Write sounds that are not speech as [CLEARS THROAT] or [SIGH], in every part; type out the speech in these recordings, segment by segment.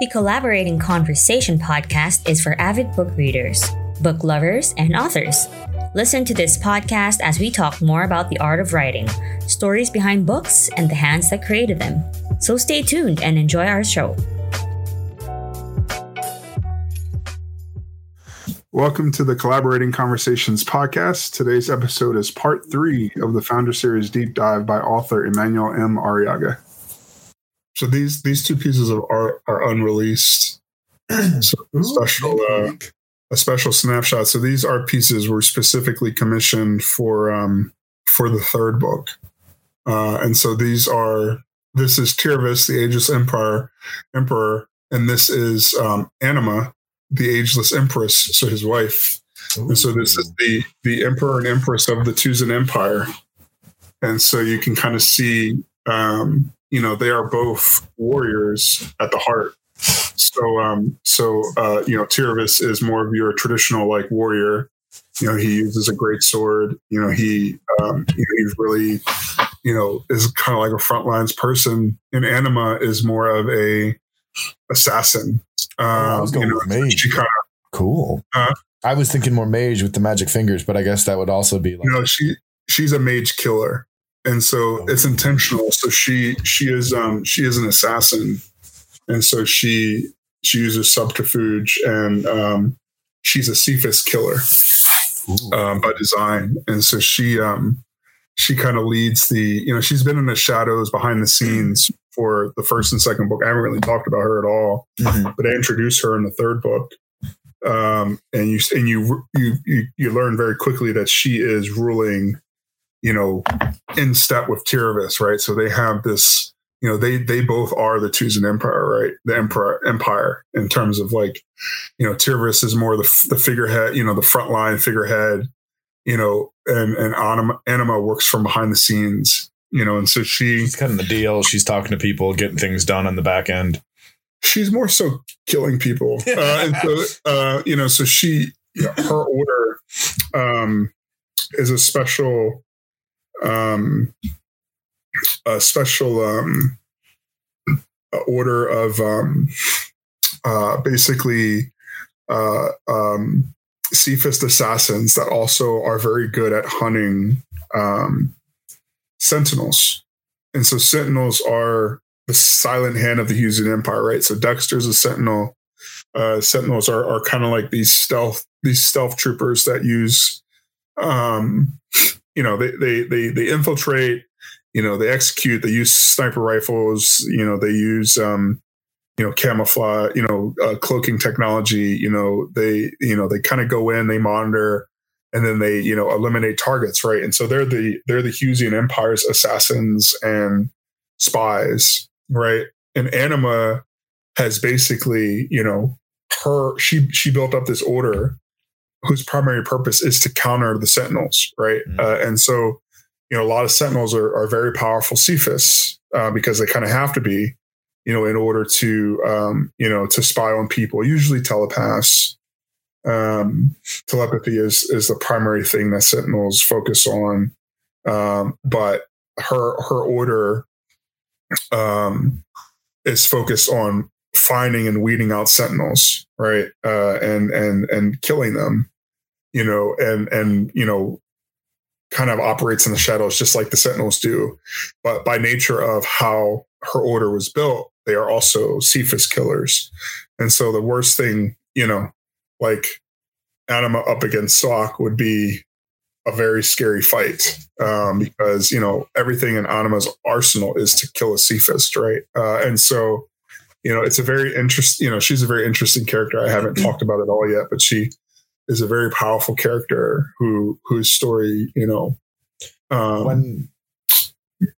The Collaborating Conversation podcast is for avid book readers, book lovers, and authors. Listen to this podcast as we talk more about the art of writing, stories behind books, and the hands that created them. So stay tuned and enjoy our show. Welcome to the Collaborating Conversations podcast. Today's episode is part three of the Foundra Series deep dive by author Emmanuel M. Arriaga. So these these two pieces of art are unreleased. [CLEARS THROAT] so a special uh, a special snapshot. So these art pieces were specifically commissioned for um, for the third book, uh, and so these are this is Tyrvis, the Ageless Empire Emperor, and this is um, Anima, the Ageless Empress, so his wife. Ooh. And so this is the the Emperor and Empress of the Tuzan Empire, and so you can kind of see, um, you know, they are both warriors at the heart. So, um, so uh, you know, Tyrvis is more of your traditional like warrior. You know, he uses a great sword. You know, he um, you know, he's really, you know, is kind of like a front lines person. And Anima is more of a assassin. Um, I was going you know, mage. She kind of cool. Uh, I was thinking more mage with the magic fingers, but I guess that would also be like. You No, she she's a mage killer, and so oh. it's intentional. So she she is um she is an assassin, and so she she uses subterfuge, and um she's a Cephas killer um, by design, and so she um she kind of leads the you know she's been in the shadows behind the scenes for the first and second book. I haven't really talked about her at all, mm-hmm. but I introduced her in the third book. Um, and you and you, you you you learn very quickly that she is ruling, you know, in step with Tyrvis, right? So they have this, you know, they they both are the Tuzan Empire, right? The Emperor Empire in terms of like, you know, Tyrvis is more the the figurehead, you know, the frontline figurehead, you know, and and Anima, Anima works from behind the scenes you know, and so she, she's cutting the deal. She's talking to people, getting things done on the back end. She's more so killing people, [LAUGHS] uh, and so uh, you know, so she, her order um, is a special, um, a special um, order of um, uh, basically uh, um, Cephas assassins that also are very good at hunting um, sentinels. And so sentinels are the silent hand of the Husian Empire, right? So Dexter's a sentinel. Uh, sentinels are, are kind of like these stealth these stealth troopers that use um you know they they they they infiltrate you know they execute they use sniper rifles you know they use um you know camouflage you know uh, cloaking technology you know they you know they kind of go in they monitor and then they you know eliminate targets right? And so they're the they're the Husian Empire's assassins and spies right? And Anima has basically you know her she she built up this order whose primary purpose is to counter the Sentinels right? Mm-hmm. uh, and so you know a lot of Sentinels are, are very powerful Cephas uh, because they kind of have to be you know in order to um, you know to spy on people usually telepaths. Um, telepathy is is the primary thing that Sentinels focus on, um, but her her order um, is focused on finding and weeding out Sentinels, right, uh, and and and killing them, you know, and and you know, kind of operates in the shadows just like the Sentinels do, but by nature of how her order was built, they are also Cephas killers, and so the worst thing, you know, like Anima up against Sock would be a very scary fight um, because you know everything in Anima's arsenal is to kill a Cephas, right? Uh, and so you know it's a very interesting. You know she's a very interesting character. I haven't talked about it all yet, but she is a very powerful character who whose story you know um, when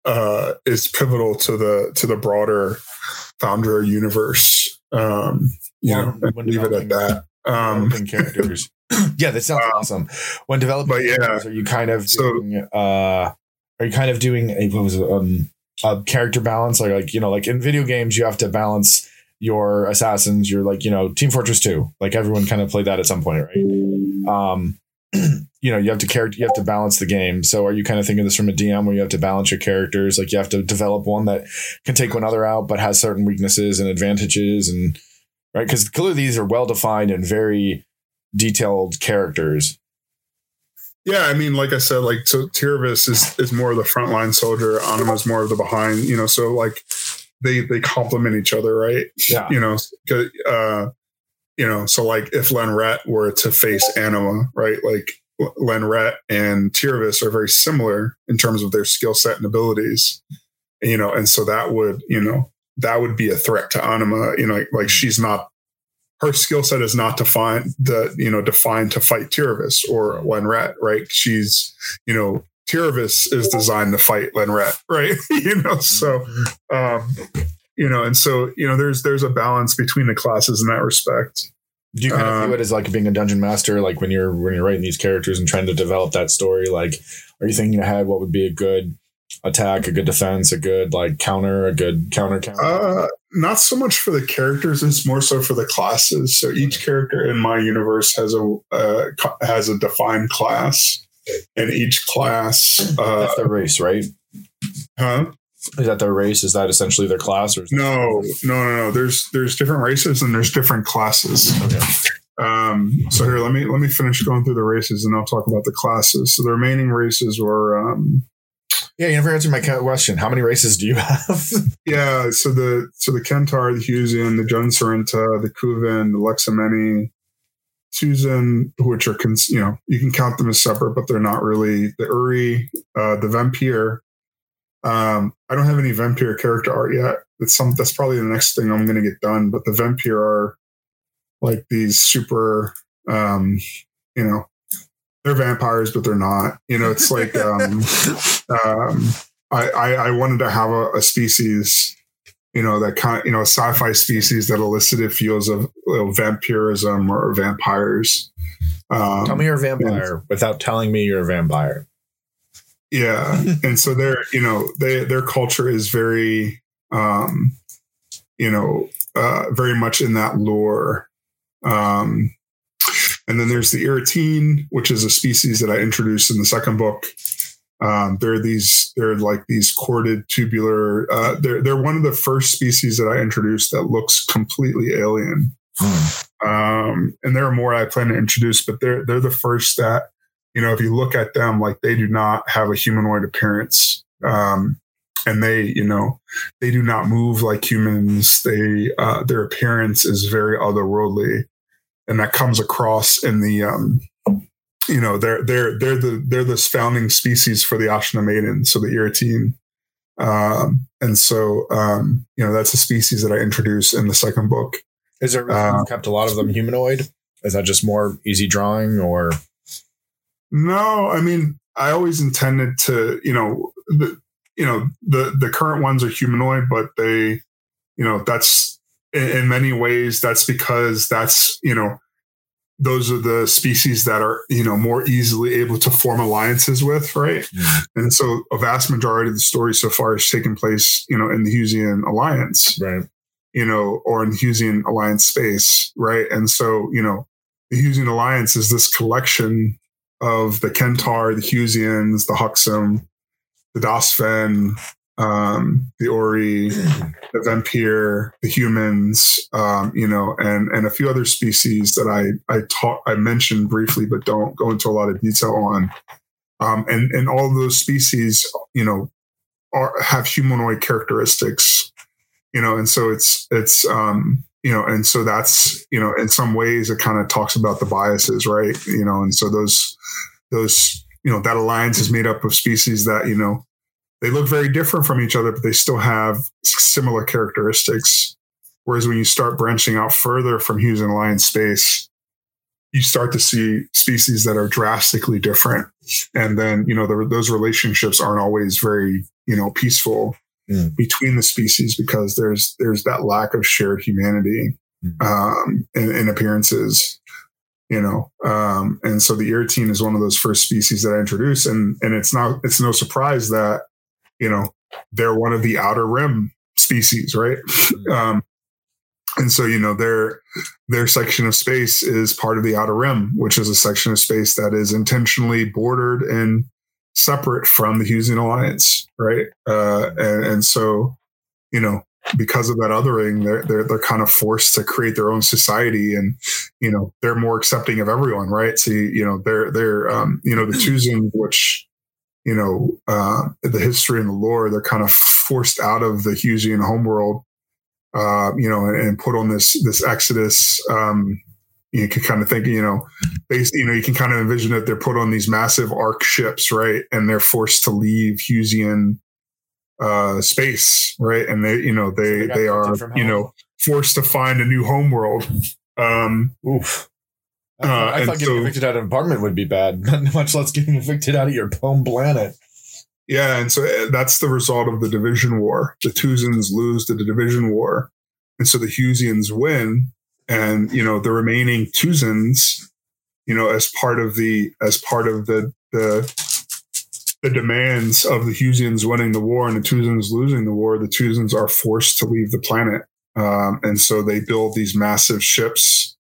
uh, is pivotal to the to the broader Foundra universe. Um, you know, leave it at that. Um, characters. [CLEARS THROAT] yeah, that sounds um, awesome. When developing, but yeah, are you kind of doing, so, uh, are you kind of doing a what was it, um, a character balance? Like, like you know, like in video games, you have to balance your assassins. You're like you know, Team Fortress Two. Like everyone kind of played that at some point, right? Um, [CLEARS THROAT] you know you have to character you have to balance the game so are you kind of thinking this from a dm where you have to balance your characters like you have to develop one that can take one other out but has certain weaknesses and advantages and right because clearly these are well defined and very detailed characters yeah, I mean, like I said, like so Tiravis is is more of the frontline soldier, Anima is more of the behind, you know, so like they they complement each other, right? Yeah. You know, uh you know, so like if Lenret were to face Anima, right? Like Lenret and Tiravis are very similar in terms of their skill set and abilities. You know, and so that would, you know, that would be a threat to Anima. You know, like, like she's not her skill set is not defined the you know defined to fight Tiravis or Lenret, right? She's you know Tiravis is designed to fight Lenret, right? [LAUGHS] you know, so um, you know, and so you know, there's there's a balance between the classes in that respect. Do you kind of um, view it as like being a dungeon master, like when you're when you're writing these characters and trying to develop that story? Like, are you thinking ahead what would be a good attack, a good defense, a good like counter, a good counter counter? Uh, not so much for the characters; it's more so for the classes. So each character in my universe has a uh, has a defined class, and each class uh, that's the race, right? Huh? Is that their race? Is that essentially their class? Or no, no, no, no. There's there's different races and there's different classes. Okay. Um, so here, let me let me finish going through the races and I'll talk about the classes. So the remaining races were um, yeah, you never answered my question. How many races do you [LAUGHS] have? yeah, so the so the Kentar, the Husian, the Jund Sorenta, the Kuven, the Lexameni, Susan, which are cons- you know you can count them as separate, but they're not really the Uri, uh, the Vampire. Um, I don't have any Vampire character art yet. It's some that's probably the next thing I'm going to get done. But the Vampire are like these super, um, you know, they're vampires, but they're not. You know, it's like um, [LAUGHS] um, I, I, I wanted to have a, a, species, you know, that kind of you know sci-fi species that elicited feels of you know, vampirism or vampires. Um, Tell me you're a vampire and, without telling me you're a vampire. Yeah, [LAUGHS] and so their you know they their culture is very um, you know uh, very much in that lore. Um, and then there's the Iritine, which is a species that I introduced in the second book. Um, they're these, they're like these corded tubular. Uh, they're they're one of the first species that I introduced that looks completely alien. Hmm. Um, and there are more I plan to introduce, but they're they're the first that you know if you look at them, like they do not have a humanoid appearance. Um, and they you know they do not move like humans they uh, their appearance is very otherworldly and that comes across in the um, you know they're they're they're the they're this founding species for the Ashna maiden, so the Iritine. Um, and so um, you know that's a species that I introduce in the second book. Is there uh, kept a lot of them humanoid? Is that just more easy drawing or? No, I mean I always intended to you know the you know the the current ones are humanoid, but they you know that's in, in many ways, that's because that's, you know, those are the species that are you know more easily able to form alliances with right? Mm. and so a vast majority of the story so far has taken place you know in the husian alliance right. you know or in the husian alliance space right? And so you know the husian alliance is this collection of the kentar the husians the huxum the dasfen um, the Ori, the Vampire, the humans, um, you know, and and a few other species that I I taught I mentioned briefly, but don't go into a lot of detail on. Um, and and all those species, you know, are have humanoid characteristics, you know, and so it's it's um, you know, and so that's you know, in some ways, it kind of talks about the biases, right? You know, and so those those you know that alliance is made up of species that you know they look very different from each other, but they still have similar characteristics. Whereas when you start branching out further from Husian Alliance space, you start to see species that are drastically different. And then, you know, the, those relationships aren't always very, you know, peaceful mm. between the species because there's, there's that lack of shared humanity, mm. um, in, in appearances you know um, and so the Iritine is one of those first species that i introduced and and it's not it's no surprise that you know, they're one of the outer rim species, right? Mm-hmm. Um, and so you know their their section of space is part of the outer rim which is a section of space that is intentionally bordered and separate from the Husian alliance right uh, and, and so you know because of that othering they're, they're they're kind of forced to create their own society and you know they're more accepting of everyone right so you, you know they're they're um, you know the choosing, which you know uh, the history and the lore they're kind of forced out of the Husian homeworld uh, you know, and, and, put on this this exodus. Um, you can kind of think, you know, based, you know, you can kind of envision that they're put on these massive ark ships, right, and they're forced to leave Husian uh, space, right, and they, you know, they so they, they are, you know, forced to find a new homeworld. Um, Oof. I, uh, I thought getting so, evicted out of an apartment would be bad, [LAUGHS] not much less getting evicted out of your home planet. Yeah, and so eh, that's the result of the division war. The Tuzans lose to the division war, and so the Husians win, and you know the remaining Tuzans, you know, as part of the as part of the the the demands of the Husians winning the war and the Tuzans losing the war, the Tuzans are forced to leave the planet, um, and so they build these massive ships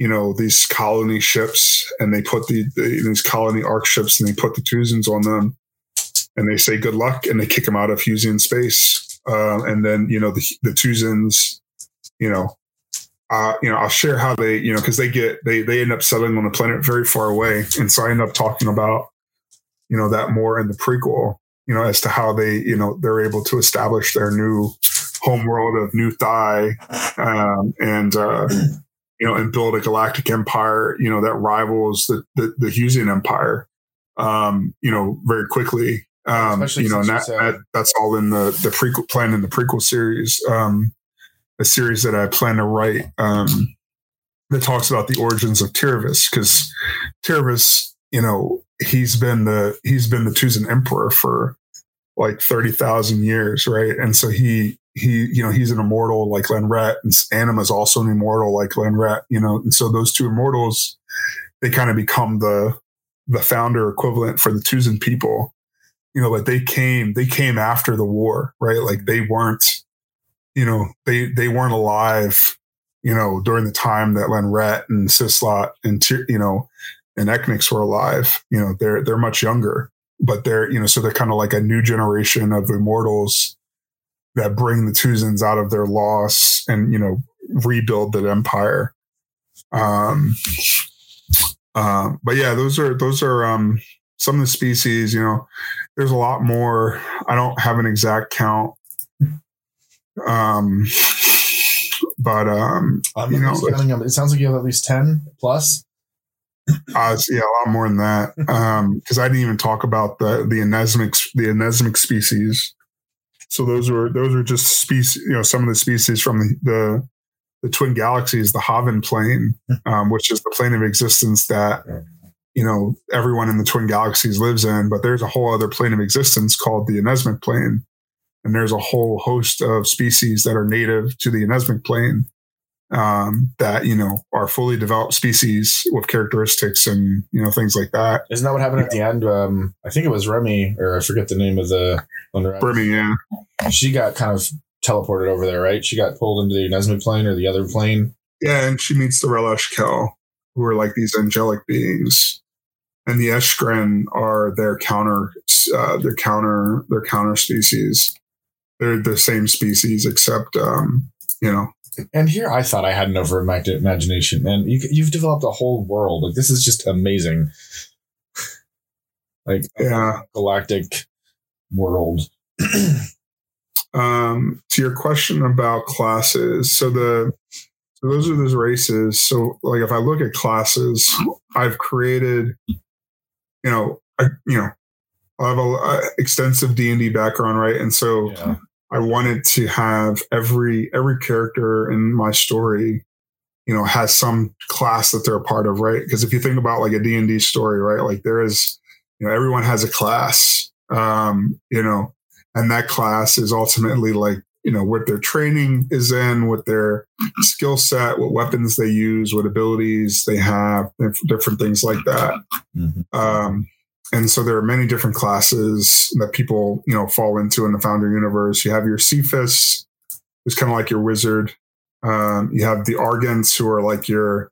you know these colony ships and they put the, the, these colony ark ships and they put the Tuzans on them and they say good luck and they kick them out of Husian space. Uh, and then you know the the Tuzans, you know, uh, you know, I'll share how they, you know, because they get they they end up settling on a planet very far away, and so I end up talking about, you know, that more in the prequel, you know, as to how they, you know, they're able to establish their new homeworld of New Thai, um, and uh, you know, and build a galactic empire, you know, that rivals the the, the Husian empire, um, you know, very quickly. Um, you know, that, that, that's all in the the prequel plan in the prequel series, um, a series that I plan to write um, that talks about the origins of Tiravis because Tiravis, you know, he's been the he's been the Tuzan emperor for like thirty thousand years, right? And so he he you know he's an immortal like Len Lenret, and Anima is also an immortal like Len Lenret, you know, and so those two immortals they kind of become the the founder equivalent for the Tuzan people you know, like they came, they came after the war, right? Like they weren't, you know, they they weren't alive, you know, during the time that Len Lenret and Sislot and you know and Eknix were alive. You know, they're they're much younger, but they're you know, so they're kind of like a new generation of immortals that bring the Tuzans out of their loss and you know rebuild that empire. Um, um, but yeah, those are those are um some of the species. You know, there's a lot more. I don't have an exact count. Um, but um, I'm you know, it sounds like you have at least ten plus. Uh, yeah, a lot more than that. [LAUGHS] Um, because I didn't even talk about the the anesmic the anesmic species. So those were those are just species. You know, some of the species from the the, the twin galaxies, the Haven plane, [LAUGHS] um, which is the plane of existence that you know everyone in the twin galaxies lives in but there's a whole other plane of existence called the anesmic plane and there's a whole host of species that are native to the anesmic plane um, that you know are fully developed species with characteristics and you know things like that. Isn't that what happened at the end? Um, i think it was remy or i forget the name of the remy yeah. She got kind of teleported over there right? She got pulled into the anesmic plane or the other plane. Yeah and she meets the Relesh Kel who are like these angelic beings, and the Eshgren are their counter, uh, their counter, their counter species. They're the same species, except um, you know. And here, I thought I had an over imagination, and You, you've developed a whole world. Like this is just amazing. like yeah, galactic world. [CLEARS THROAT] um, to your question about classes, so the so those are those races. So like if I look at classes, I've created, you know, I, you know, I have a, a extensive D and D background, right? And so yeah. I wanted to have every every character in my story, you know, has some class that they're a part of, right? Because if you think about like a D and D story, right, like there is, you know, everyone has a class, um, you know, and that class is ultimately like you know what their training is in what their skill set what weapons they use what abilities they have different things like that mm-hmm. um, and so there are many different classes that people you know fall into in the Foundra universe you have your cephas who's kind of like your wizard Um, you have the Argents who are like your,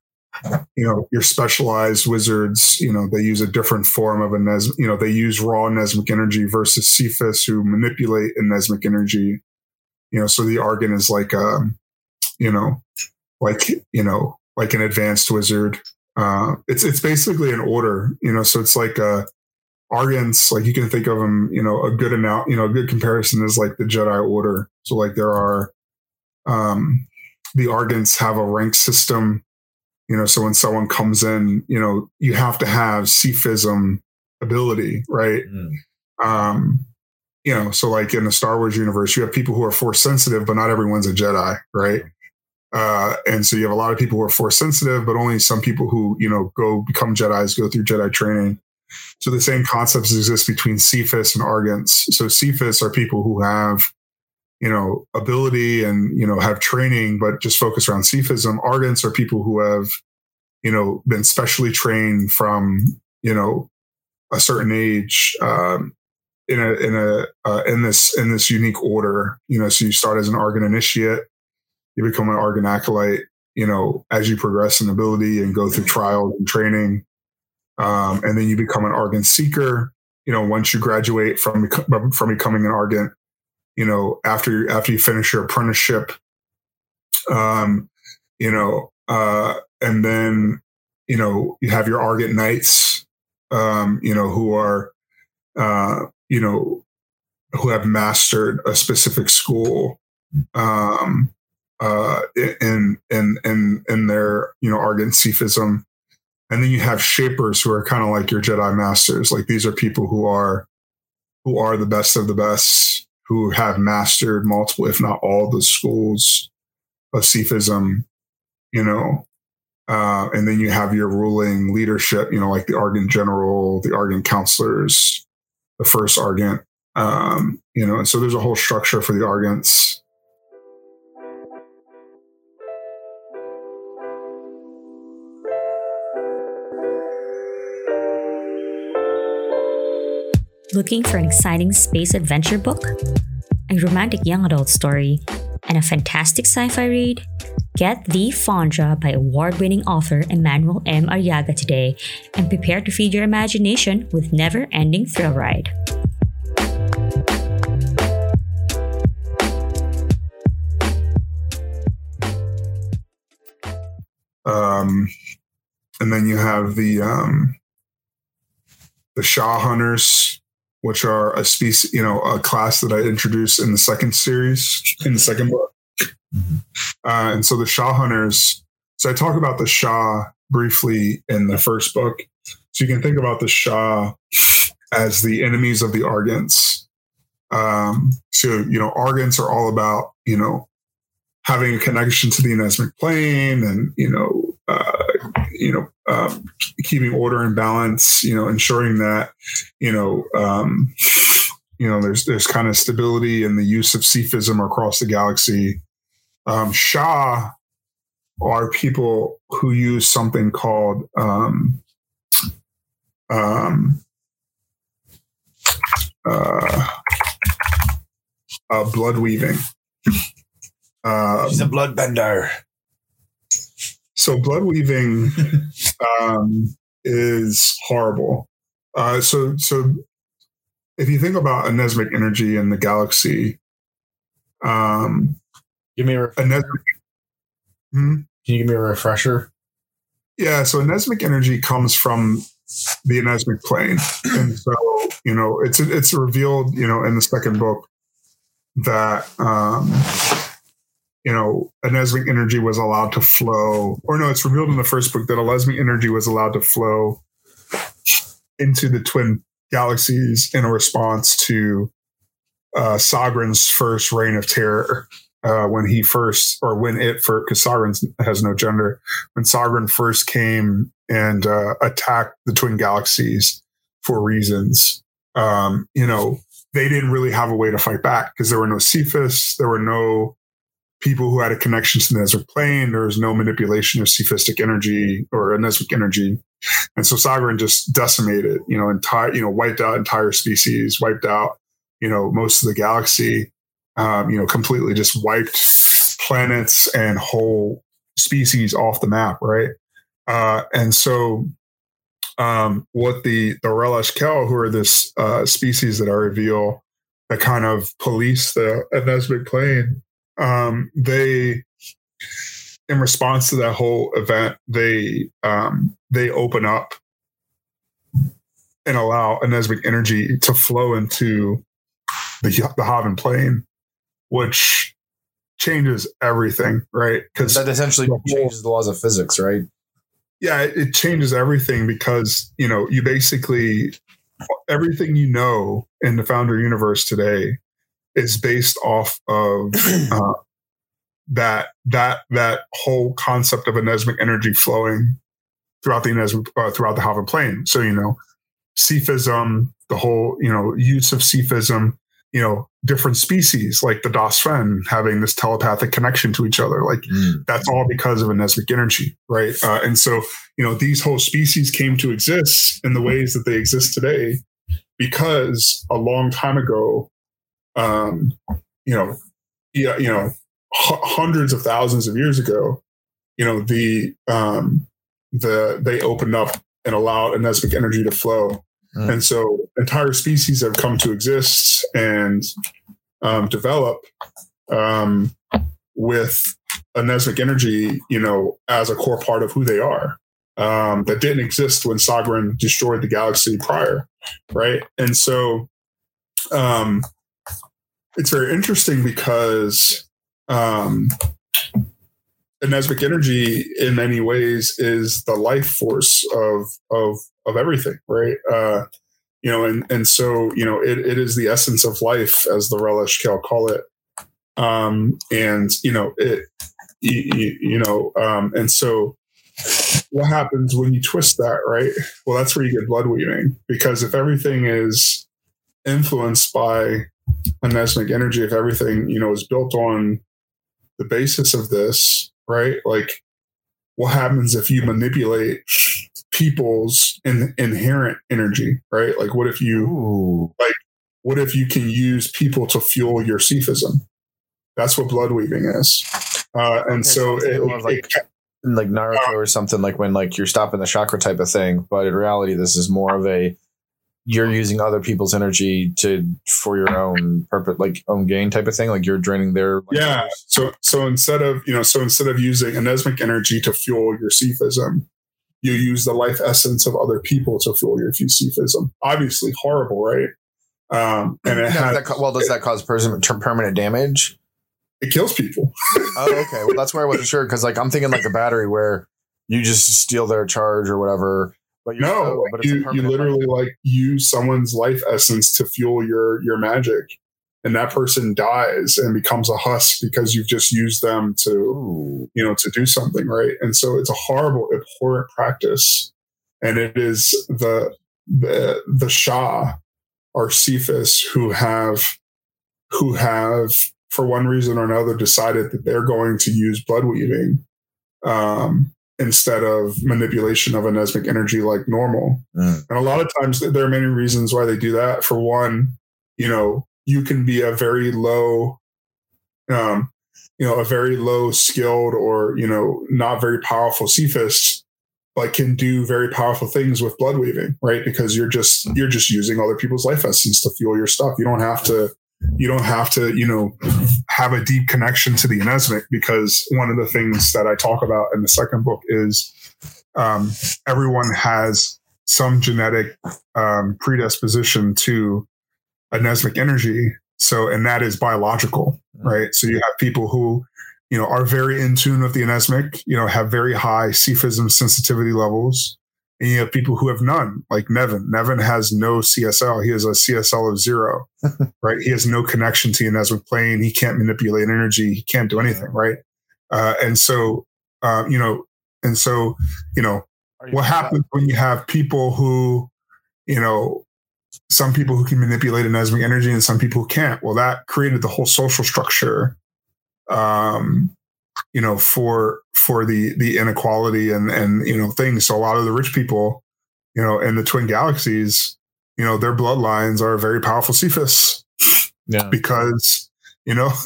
you know, your specialized wizards. You know, they use a different form of a Nes. You know, they use raw Nesmic energy versus Cephas who manipulate a Nesmic energy. You know, so the Argent is like um, you know, like you know, like an advanced wizard. Uh, it's it's basically an order. You know, so it's like a Argents, like you can think of them, you know, a good amount, you know, a good comparison is like the Jedi Order. So like there are, um, the Argents have a rank system, you know, so when someone comes in, you know, you have to have Cephism ability, right? Mm. Um, you know, so like in the Star Wars universe, you have people who are force sensitive, but not everyone's a Jedi, right? Uh, and so you have a lot of people who are force sensitive, but only some people who, you know, go become Jedi's, go through Jedi training. So the same concepts exist between Cephas and Argents. So Cephas are people who have, you know, ability and, you know, have training, but just focus around Cephism. Argents are people who have, you know, been specially trained from, you know, a certain age, um, in a, in a, uh, in this, in this unique order, you know, so you start as an Argent initiate, you become an Argent acolyte, you know, as you progress in ability and go through trials and training, um, and then you become an Argent seeker. You know, once you graduate from from becoming an Argent, you know, after after you finish your apprenticeship, um, you know, uh, and then you know you have your Argent knights, um, you know, who are, uh, you know, who have mastered a specific school, um, uh, in in in in their you know Argent Cephism, and then you have shapers who are kind of like your Jedi masters. Like these are people who are who are the best of the best, who have mastered multiple, if not all, the schools of Cephism, you know. Uh, and then you have your ruling leadership, you know, like the Argent General, the Argent Counselors, the first Argent, um, you know, and so there's a whole structure for the Argents Looking for an exciting space adventure book? A romantic young adult story? And a fantastic sci fi read? Get The Foundra by award winning author Emmanuel M. Arriaga today and prepare to feed your imagination with never ending thrill ride. Um, and then you have the um, the Sha Hunters, which are a species, you know, a class that I introduced in the second series, in the second book. Mm-hmm. Uh, and so the Sha hunters, so I talk about the Sha briefly in the first book. So you can think about the Sha as the enemies of the Argents. Um, so, you know, Argents are all about, you know, having a connection to the Nesmic plane and, you know, you know, um, keeping order and balance, you know, ensuring that, you know, um, you know, there's there's kind of stability in the use of Cephism across the galaxy. Um, Sha are people who use something called um, um, uh, uh, blood weaving. Uh, She's a bloodbender. So blood weaving [LAUGHS] um, is horrible. Uh, so so if you think about a Nesmic energy in the galaxy, um, give me a, Nesmic. Hmm? Can you give me a refresher? Yeah, so Nesmic energy comes from the Nesmic plane, and so you know it's it's revealed you know in the second book that um, you know, a Nesmic energy was allowed to flow, or no, it's revealed in the first book that a Nesmic energy was allowed to flow into the twin galaxies in a response to uh, Sagren's first reign of terror. Uh, when he first, or when it first, because Sagren has no gender, when Sagren first came and uh, attacked the twin galaxies for reasons, um, you know, they didn't really have a way to fight back because there were no Cephas, there were no people who had a connection to the Nesmic plane. There was no manipulation of Cephistic energy or a Nesmic energy. And so Sagren just decimated, you know, entire, you know, wiped out entire species, wiped out, you know, most of the galaxy, um, you know, completely just wiped planets and whole species off the map, right? Uh, and so, um, what the the Relesh Kel, who are this uh, species that I reveal that kind of police the Anesmic plane, um, they, in response to that whole event, they um, they open up and allow Anesmic energy to flow into the the Haven plane, which changes everything, right? Because that essentially changes the laws of physics, right? Yeah, it, it changes everything because you know you basically everything you know in the Foundra universe today is based off of [CLEARS THROAT] uh, that that that whole concept of anesmic energy flowing throughout the anesmic, uh, throughout the Haven plane. So you know, Sifism, the whole you know use of Sifism, you know different species like the Das Fen having this telepathic connection to each other. Like mm. that's all because of anesmic energy, right? Uh, and so you know these whole species came to exist in the ways that they exist today because a long time ago, um, you know, yeah, you know, h- hundreds of thousands of years ago, you know, the um, the they opened up and allowed anesmic energy to flow Mm. And so entire species have come to exist and um, develop um, with anesmic energy, you know, as a core part of who they are. Um, that didn't exist when Sagaran destroyed the galaxy prior, right? And so um, it's very interesting because um, anesmic energy, in many ways, is the life force of of of everything, right? Uh, you know, and and so you know, it, it is the essence of life, as the Relesh Kel call it. Um, and you know, it you, you know, um, and so what happens when you twist that, right? Well, that's where you get blood weaving because if everything is influenced by anesmic energy, if everything you know is built on the basis of this, right? Like, what happens if you manipulate people's in, inherent energy, right? Like, what if you Ooh. like, what if you can use people to fuel your Sifism? That's what blood weaving is, uh, and okay, so it, like, it, like Naruto uh, or something like when like you're stopping the chakra type of thing, but in reality, this is more of a you're using other people's energy to for your own purpose like own gain type of thing like you're draining their like, yeah so so instead of you know so instead of using anesmic energy to fuel your Sifism you use the life essence of other people to fuel your Sifism. Obviously, horrible, right? Um, and it has, that, well, does that cause permanent damage? It kills people. oh, okay. Well, that's where I wasn't sure because, like, I'm thinking like a battery where you just steal their charge or whatever. But no, but you, you literally like use someone's life essence to fuel your your magic. And that person dies and becomes a husk because you've just used them to Ooh. you know to do something right? And so it's a horrible abhorrent practice. And it is the the the shah or Cephas who have who have for one reason or another decided that they're going to use blood weaving um, instead of manipulation of anesmic energy like normal. Mm. And a lot of times there are many reasons why they do that. For one, you know, you can be a very low, um, you know, a very low skilled or, you know, not very powerful Cephist, but can do very powerful things with blood weaving, right? Because you're just, you're just using other people's life essence to fuel your stuff. You don't have to, you don't have to, you know, have a deep connection to the anesmic because one of the things that I talk about in the second book is um, everyone has some genetic um, predisposition to anesmic energy. So, and that is biological, mm-hmm. right? So you have people who, you know, are very in tune with the anesmic, you know, have very high Sifism sensitivity levels. And you have people who have none, like Nevin. Nevin has no CSL. He has a CSL of zero, [LAUGHS] right? He has no connection to the anesmic plane. He can't manipulate energy. He can't do anything, right? Uh, and so, uh, you know, and so, you know, what happens when you have people who, you know, some people who can manipulate anesmic energy and some people who can't. Well, that created the whole social structure, um, you know, for for the the inequality and and you know things. So a lot of the rich people, you know, in the twin galaxies, you know, their bloodlines are very powerful Cephas. Yeah. Because you know [LAUGHS]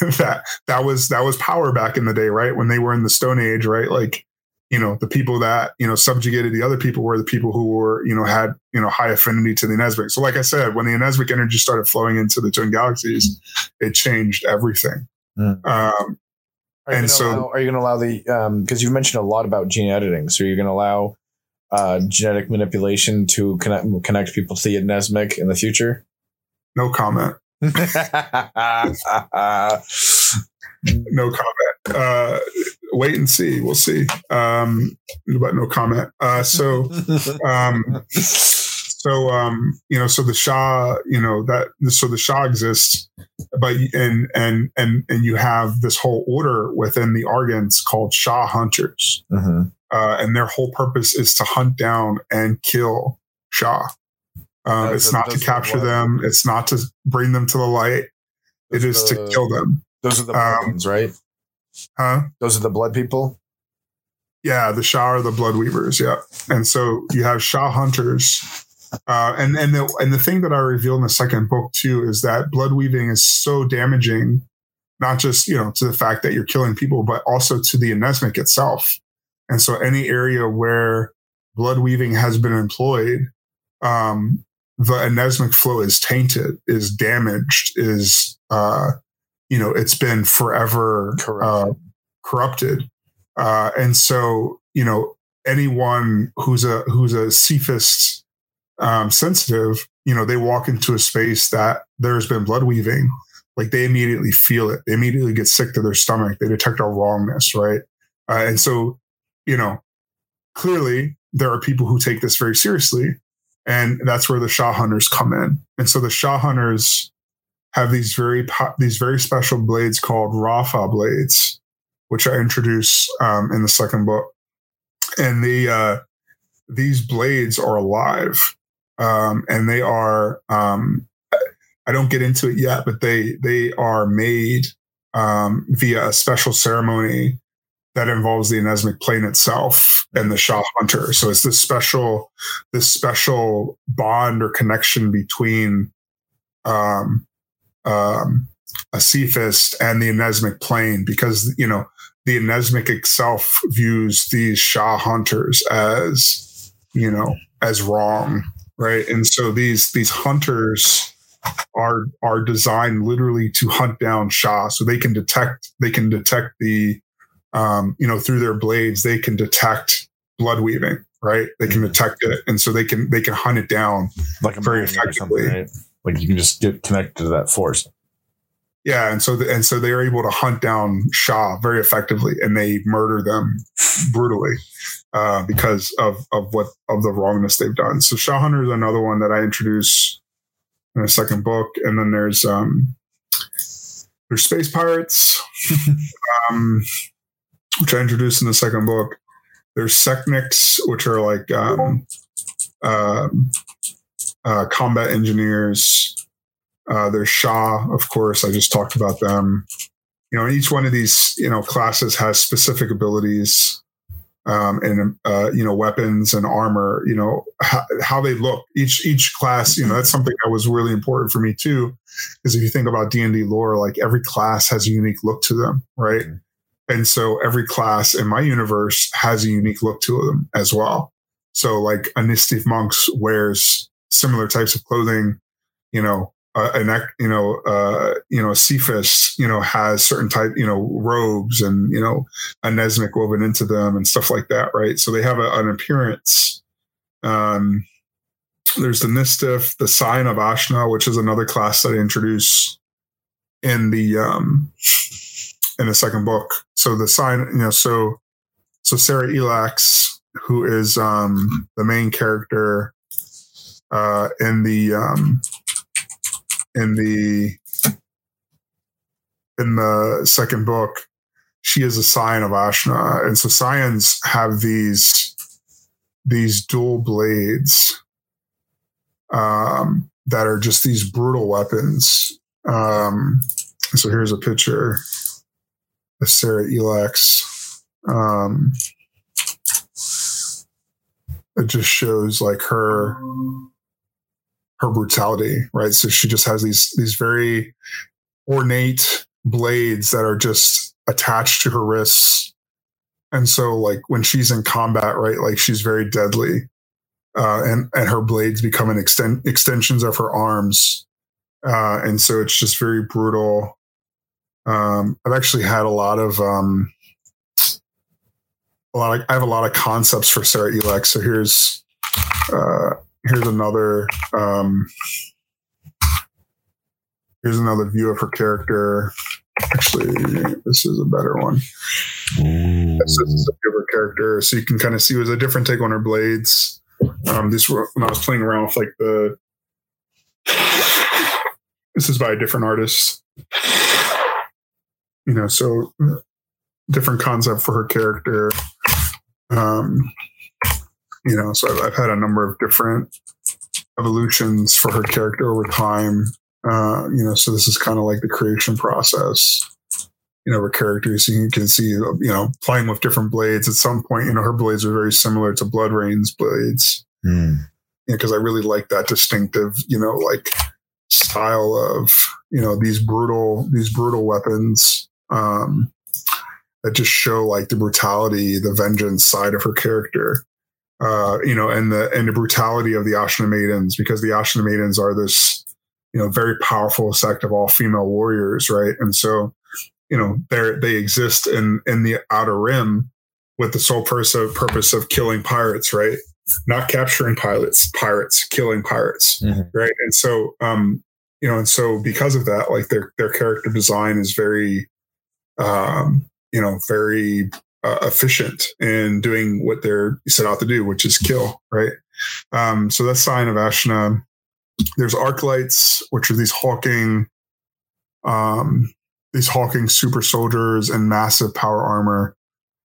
that that was that was power back in the day right when they were in the stone age right like you know the people that you know subjugated the other people were the people who were you know had you know high affinity to the Anesmic. So like I said, when the Anesmic energy started flowing into the twin galaxies, it changed everything. Mm. Um, and so, allow, are you going to allow the because um, you mentioned a lot about gene editing? So you're going to allow uh, genetic manipulation to connect connect people to the Anesmic in the future? No comment. [LAUGHS] [LAUGHS] no comment. Uh, wait and see. We'll see. Um, but no comment. Uh, so, um, so um, you know, so the Shah, you know that so the Shah exists, but and and and and you have this whole order within the Argents called Shah hunters, mm-hmm. uh, and their whole purpose is to hunt down and kill Shah. Um, it's not to capture them. It's not to bring them to the light. Those it is the, to kill them. Those are the um, right? Huh? Those are the blood people? Yeah, the Shah are the blood weavers. Yeah. And so you have Shah hunters. Uh, and and the and the thing that I reveal in the second book too is that blood weaving is so damaging, not just you know to the fact that you're killing people, but also to the anesmic itself. And so any area where blood weaving has been employed, um, the anesmic flow is tainted, is damaged, is uh, you know it's been forever uh, corrupted uh, and so you know anyone who's a who's a cephist um, sensitive you know they walk into a space that there's been blood weaving like they immediately feel it. They immediately get sick to their stomach. They detect a wrongness right? Uh, and so you know clearly there are people who take this very seriously and that's where the Shah hunters come in. And so the Shah hunters have these very these very special blades called Rafa blades, which I introduce um, in the second book. And the uh, these blades are alive, um, and they are. Um, I don't get into it yet, but they they are made um, via a special ceremony that involves the anesmic plane itself and the Sha hunter. So it's this special this special bond or connection between um, um, a Cephist and the Anesmic plane because, you know, the Anesmic itself views these Sha hunters as, you know, as wrong, right? And so these these hunters are are designed literally to hunt down Sha, so they can detect they can detect the, um, you know, through their blades they can detect blood weaving, right? They can mm-hmm. detect it, and so they can they can hunt it down like very effectively. Right? Like you can just get connected to that force. Yeah, and so the, and so they're able to hunt down Sha very effectively, and they murder them brutally uh, because of of what of the wrongness they've done. So Sha Hunter is another one that I introduce in a second book, and then there's um, there's space pirates, [LAUGHS] um, which I introduced in the second book. There's Sekniks, which are like um, um uh, combat engineers. Uh, there's Sha, of course. I just talked about them. You know, each one of these you know classes has specific abilities um, and uh, you know weapons and armor. You know how, how, they look. Each each class. You know that's something that was really important for me too. Because if you think about D and D lore, like every class has a unique look to them, right? Mm-hmm. And so every class in my universe has a unique look to them as well. So like a Nistif monks wears similar types of clothing. You know, uh, an you know uh, you know Cephas you know has certain type you know robes and you know a Nesmic woven into them and stuff like that, right? So they have a, an appearance. Um, there's the Nistif, the sign of Ashna, which is another class that I introduce in the um, in the second book. So the sign, you know, so so Sarah Elax, who is um, the main character, uh, in the um, in the in the second book, she is a scion of Ashna, and so scions have these these dual blades um, that are just these brutal weapons. Um, so here's a picture of Sarah Elax. Um, it just shows like her her brutality, right? So she just has these these very ornate blades that are just attached to her wrists. And so like when she's in combat, right, like she's very deadly. Uh, and and her blades become an extent extensions of her arms. Uh, and so it's just very brutal. Um, I've actually had a lot of um, a lot of, I have a lot of concepts for Sarah Elax. So here's uh, here's another um, here's another view of her character. Actually, this is a better one. This is a view of her character, so you can kind of see it was a different take on her blades. Um, this when I was playing around with like the. This is by a different artist. You know, so different concept for her character. Um, you know, so I've, I've, had a number of different evolutions for her character over time. Uh, you know, so this is kind of like the creation process. You know, her characters you can see, you know, playing with different blades. At some point, you know, her blades are very similar to Blood Rain's blades. Mm. You know, because I really like that distinctive, you know, like style of you know these brutal these brutal weapons. Um, that just show like the brutality, the vengeance side of her character. Uh, you know, and the and the brutality of the Ashina Maidens, because the Ashina Maidens are this, you know, very powerful sect of all female warriors, right? And so, you know, they they exist in in the outer rim with the sole purpose of, purpose of killing pirates, right? Not capturing pilots, pirates, killing pirates, mm-hmm. right? And so, um, you know, and so because of that, like their their character design is very, um, you know, very uh, efficient in doing what they're set out to do, which is kill, right? Um, so that's sign of Ashina. There's arc lights, which are these hawking, um, these hawking super soldiers and massive power armor.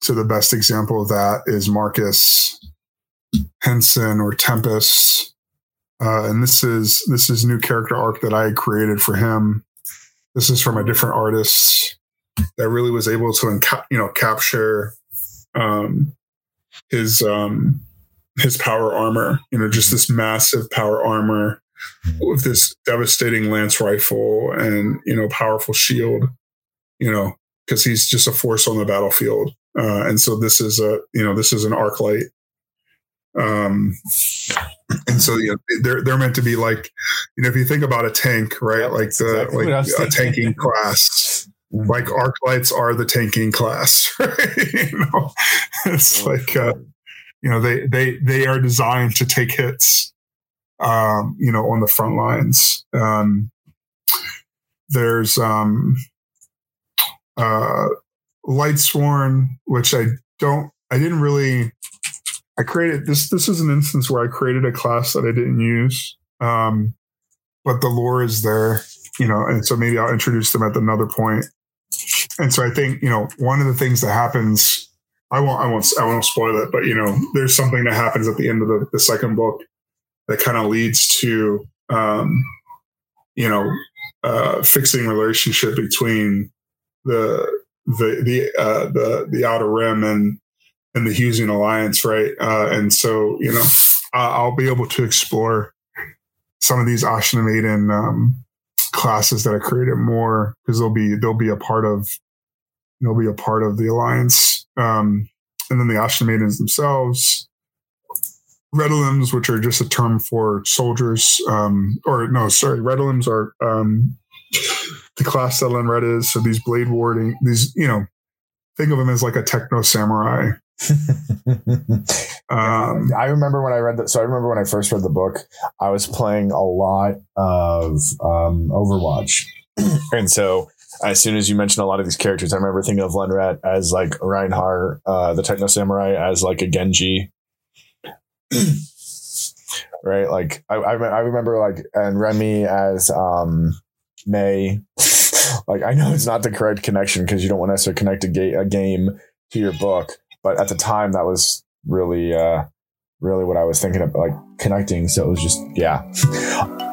So the best example of that is Marcus Henson or Tempest. Uh, and this is this is new character arc that I created for him. This is from a different artist that really was able to you know capture um, his um, his power armor. You know, just this massive power armor with this devastating lance rifle and you know powerful shield. You know, because he's just a force on the battlefield. Uh, and so this is a you know this is an arc light. Um, and so you know, they're they're meant to be like you know if you think about a tank right like the exactly like a tanking class. Like arc lights are the tanking class, [LAUGHS] right? you know, it's like uh, you know they they they are designed to take hits, um, you know, on the front lines. Um, there's um, uh, Lightsworn, which I don't, I didn't really. I created this. This is an instance where I created a class that I didn't use, um, but the lore is there, you know, and so maybe I'll introduce them at another point. And so I think, you know, one of the things that happens, I won't, I won't, I won't spoil it, but you know, there's something that happens at the end of the, the second book that kind of leads to, um, you know, uh, fixing relationship between the, the, the, uh, the, the outer rim and, and the Husian alliance. Right. Uh, and so, you know, I'll be able to explore some of these Ashina Maiden, um, classes that I created more because they'll be they'll be a part of they'll be a part of the alliance. Um, and then the Ashina Maidens themselves, Redolims, which are just a term for soldiers, um, or no, sorry, Redolims are um, the class that Len Red is. So these blade warding, these you know, think of them as like a techno samurai [LAUGHS] um, I remember when I read that. So I remember when I first read the book, I was playing a lot of um, Overwatch, [CLEARS THROAT] and so as soon as you mentioned a lot of these characters, I remember thinking of Lenret as like Reinhardt, uh, the Techno Samurai as like a Genji. [CLEARS THROAT] right, like I, I, I remember like and Remy as um, Mei. [LAUGHS] like I know it's not the correct connection because you don't want to connect a, ga- a game to your book, but at the time that was really uh really what I was thinking of like connecting. So it was just yeah. [LAUGHS]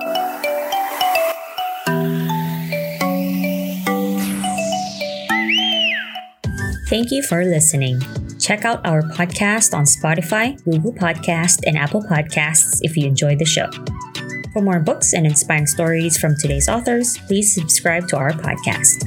Thank you for listening. Check out our podcast on Spotify, Google Podcast, and Apple Podcasts if you enjoy the show. For more books and inspiring stories from today's authors, please subscribe to our podcast.